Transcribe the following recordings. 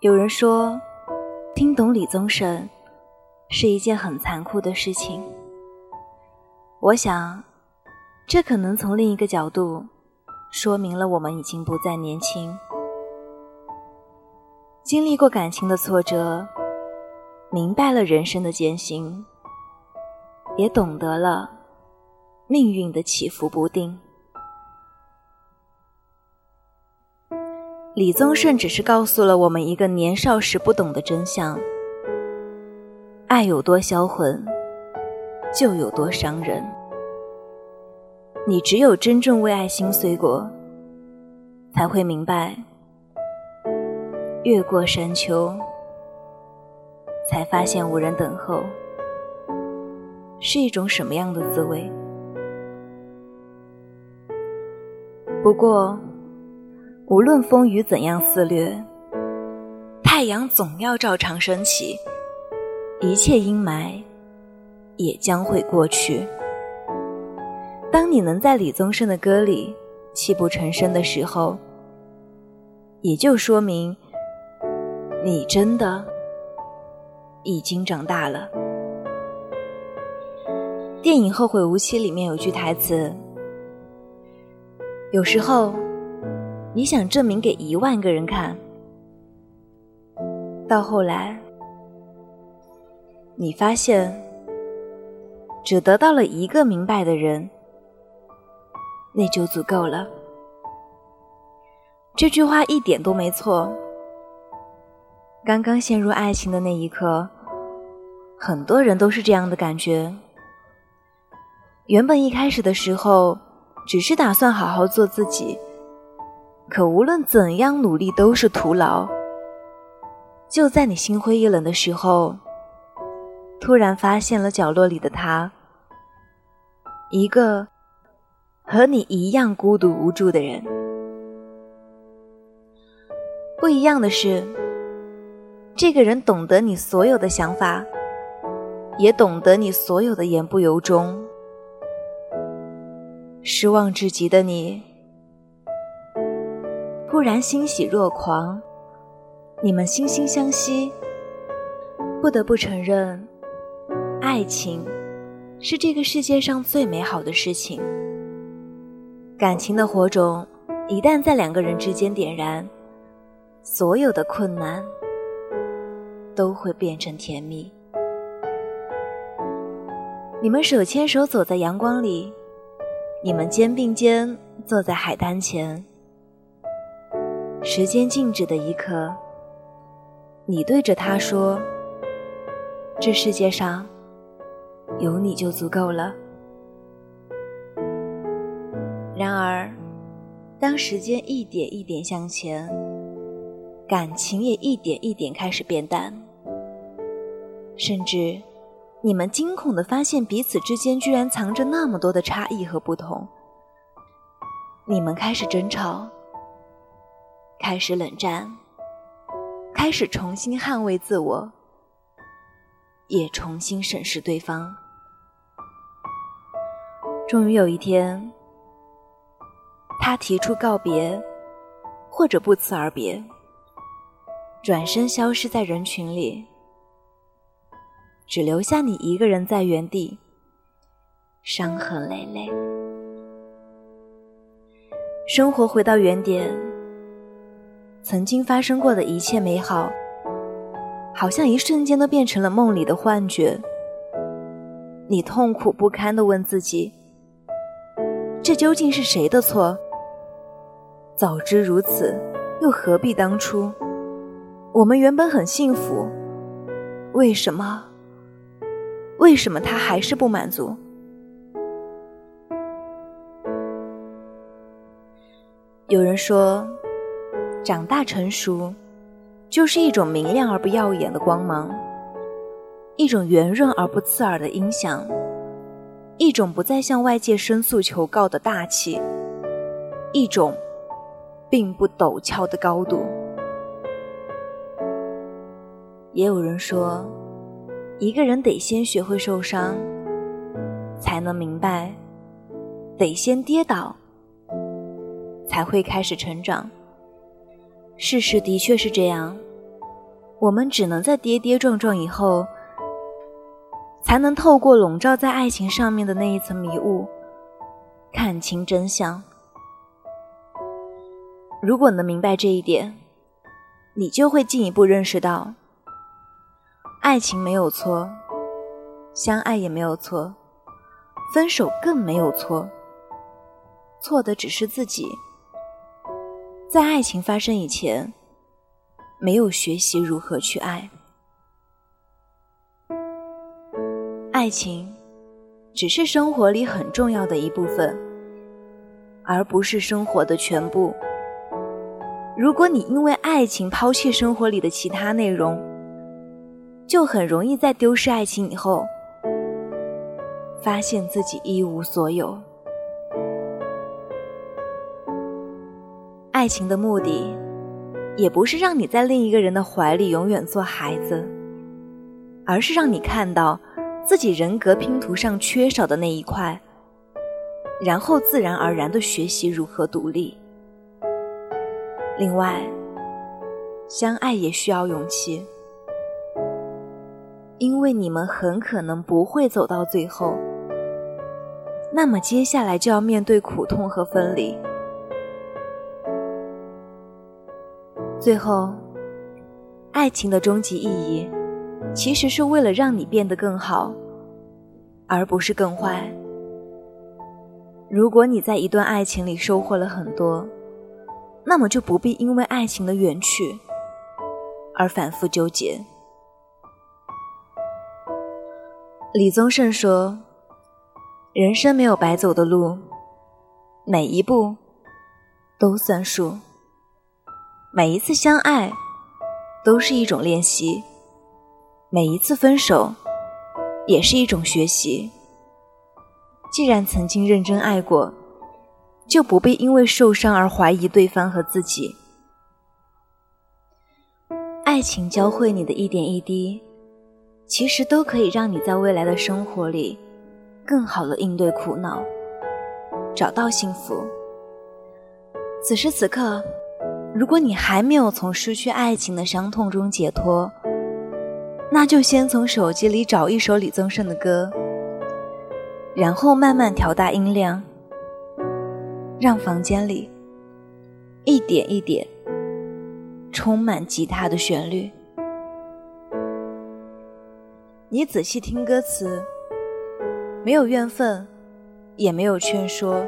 有人说，听懂李宗盛是一件很残酷的事情。我想，这可能从另一个角度说明了我们已经不再年轻，经历过感情的挫折，明白了人生的艰辛，也懂得了命运的起伏不定。李宗盛只是告诉了我们一个年少时不懂的真相：爱有多销魂，就有多伤人。你只有真正为爱心碎过，才会明白，越过山丘，才发现无人等候，是一种什么样的滋味。不过。无论风雨怎样肆虐，太阳总要照常升起，一切阴霾也将会过去。当你能在李宗盛的歌里泣不成声的时候，也就说明你真的已经长大了。电影《后会无期》里面有句台词：“有时候。”你想证明给一万个人看，到后来，你发现只得到了一个明白的人，那就足够了。这句话一点都没错。刚刚陷入爱情的那一刻，很多人都是这样的感觉。原本一开始的时候，只是打算好好做自己。可无论怎样努力都是徒劳。就在你心灰意冷的时候，突然发现了角落里的他，一个和你一样孤独无助的人。不一样的是，这个人懂得你所有的想法，也懂得你所有的言不由衷。失望至极的你。突然欣喜若狂，你们惺惺相惜。不得不承认，爱情是这个世界上最美好的事情。感情的火种一旦在两个人之间点燃，所有的困难都会变成甜蜜。你们手牵手走在阳光里，你们肩并肩坐在海滩前。时间静止的一刻，你对着他说：“这世界上有你就足够了。”然而，当时间一点一点向前，感情也一点一点开始变淡，甚至你们惊恐的发现彼此之间居然藏着那么多的差异和不同，你们开始争吵。开始冷战，开始重新捍卫自我，也重新审视对方。终于有一天，他提出告别，或者不辞而别，转身消失在人群里，只留下你一个人在原地，伤痕累累。生活回到原点。曾经发生过的一切美好，好像一瞬间都变成了梦里的幻觉。你痛苦不堪地问自己：这究竟是谁的错？早知如此，又何必当初？我们原本很幸福，为什么？为什么他还是不满足？有人说。长大成熟，就是一种明亮而不耀眼的光芒，一种圆润而不刺耳的音响，一种不再向外界申诉求告的大气，一种并不陡峭的高度。也有人说，一个人得先学会受伤，才能明白；得先跌倒，才会开始成长。事实的确是这样，我们只能在跌跌撞撞以后，才能透过笼罩在爱情上面的那一层迷雾，看清真相。如果能明白这一点，你就会进一步认识到，爱情没有错，相爱也没有错，分手更没有错，错的只是自己。在爱情发生以前，没有学习如何去爱。爱情只是生活里很重要的一部分，而不是生活的全部。如果你因为爱情抛弃生活里的其他内容，就很容易在丢失爱情以后，发现自己一无所有。爱情的目的，也不是让你在另一个人的怀里永远做孩子，而是让你看到自己人格拼图上缺少的那一块，然后自然而然的学习如何独立。另外，相爱也需要勇气，因为你们很可能不会走到最后。那么接下来就要面对苦痛和分离。最后，爱情的终极意义，其实是为了让你变得更好，而不是更坏。如果你在一段爱情里收获了很多，那么就不必因为爱情的远去而反复纠结。李宗盛说：“人生没有白走的路，每一步都算数。每一次相爱都是一种练习，每一次分手也是一种学习。既然曾经认真爱过。”就不必因为受伤而怀疑对方和自己。爱情教会你的一点一滴，其实都可以让你在未来的生活里，更好的应对苦恼，找到幸福。此时此刻，如果你还没有从失去爱情的伤痛中解脱，那就先从手机里找一首李宗盛的歌，然后慢慢调大音量。让房间里一点一点充满吉他的旋律。你仔细听歌词，没有怨愤，也没有劝说，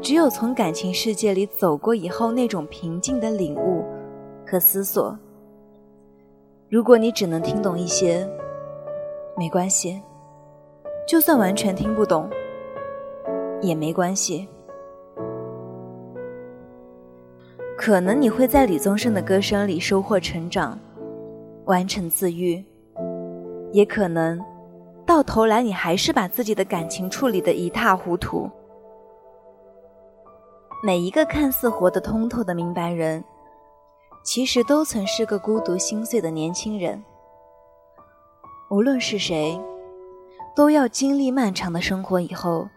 只有从感情世界里走过以后那种平静的领悟和思索。如果你只能听懂一些，没关系；就算完全听不懂，也没关系。可能你会在李宗盛的歌声里收获成长，完成自愈，也可能到头来你还是把自己的感情处理得一塌糊涂。每一个看似活得通透的明白人，其实都曾是个孤独心碎的年轻人。无论是谁，都要经历漫长的生活以后，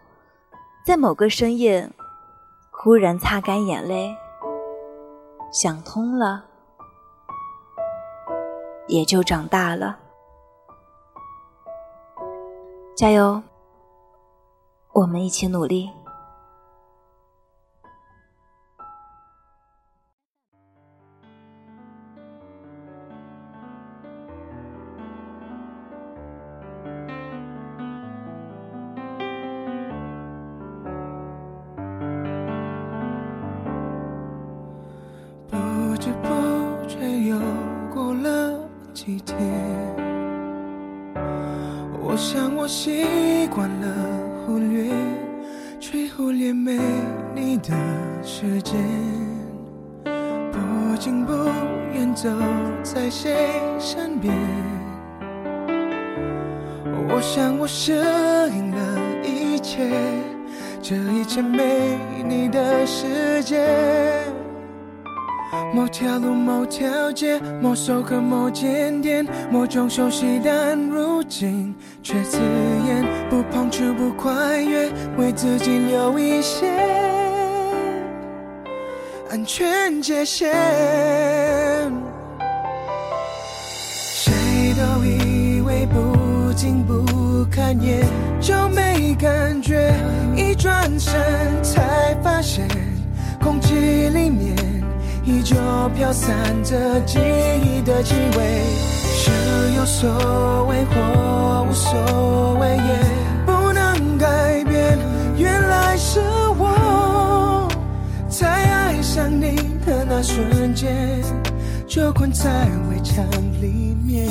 在某个深夜，忽然擦干眼泪。想通了，也就长大了。加油，我们一起努力。几天，我想我习惯了忽略，却忽略没你的时间，不近不远走在谁身边。我想我适应了一切，这一切没你的世界。某条路、某条街、某首歌、某间店，某种熟悉，但如今却刺眼。不碰触，不跨越，为自己留一些安全界限。谁都以为不近不看也就没感觉，一转身才发现空气里面。依旧飘散着记忆的气味。是有所谓或无所谓，也不能改变。原来是我在爱上你的那瞬间，就困在围墙里面。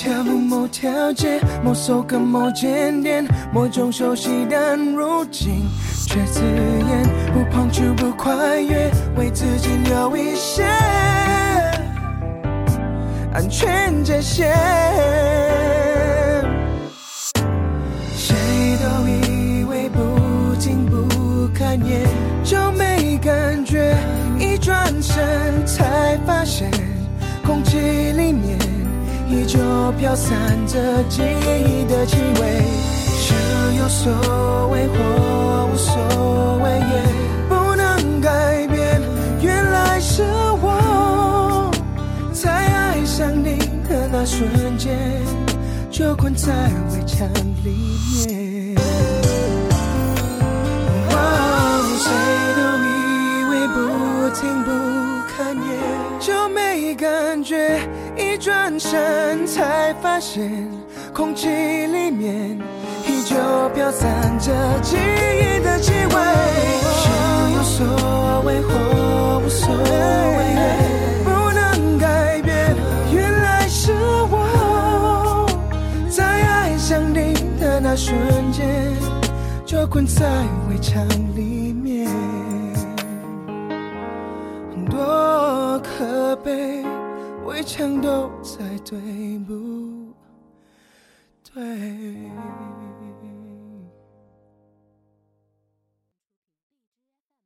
某条路、某条街、某首歌、某间店，某种熟悉但如今却刺眼。不碰就不跨越，为自己留一些安全界限。谁都以为不近不看也就没感觉，一转身才发现，空气里面飘散着记忆的气味。想有所谓或无所谓，也不能改变。原来是我在爱上你的那瞬间，就困在围墙里面。身才发现，空气里面依旧飘散着记忆的气味。是有所谓或无所谓，不能改变。原来是我在爱上你的那瞬间，就困在围墙里面。多可悲，全都在对不对。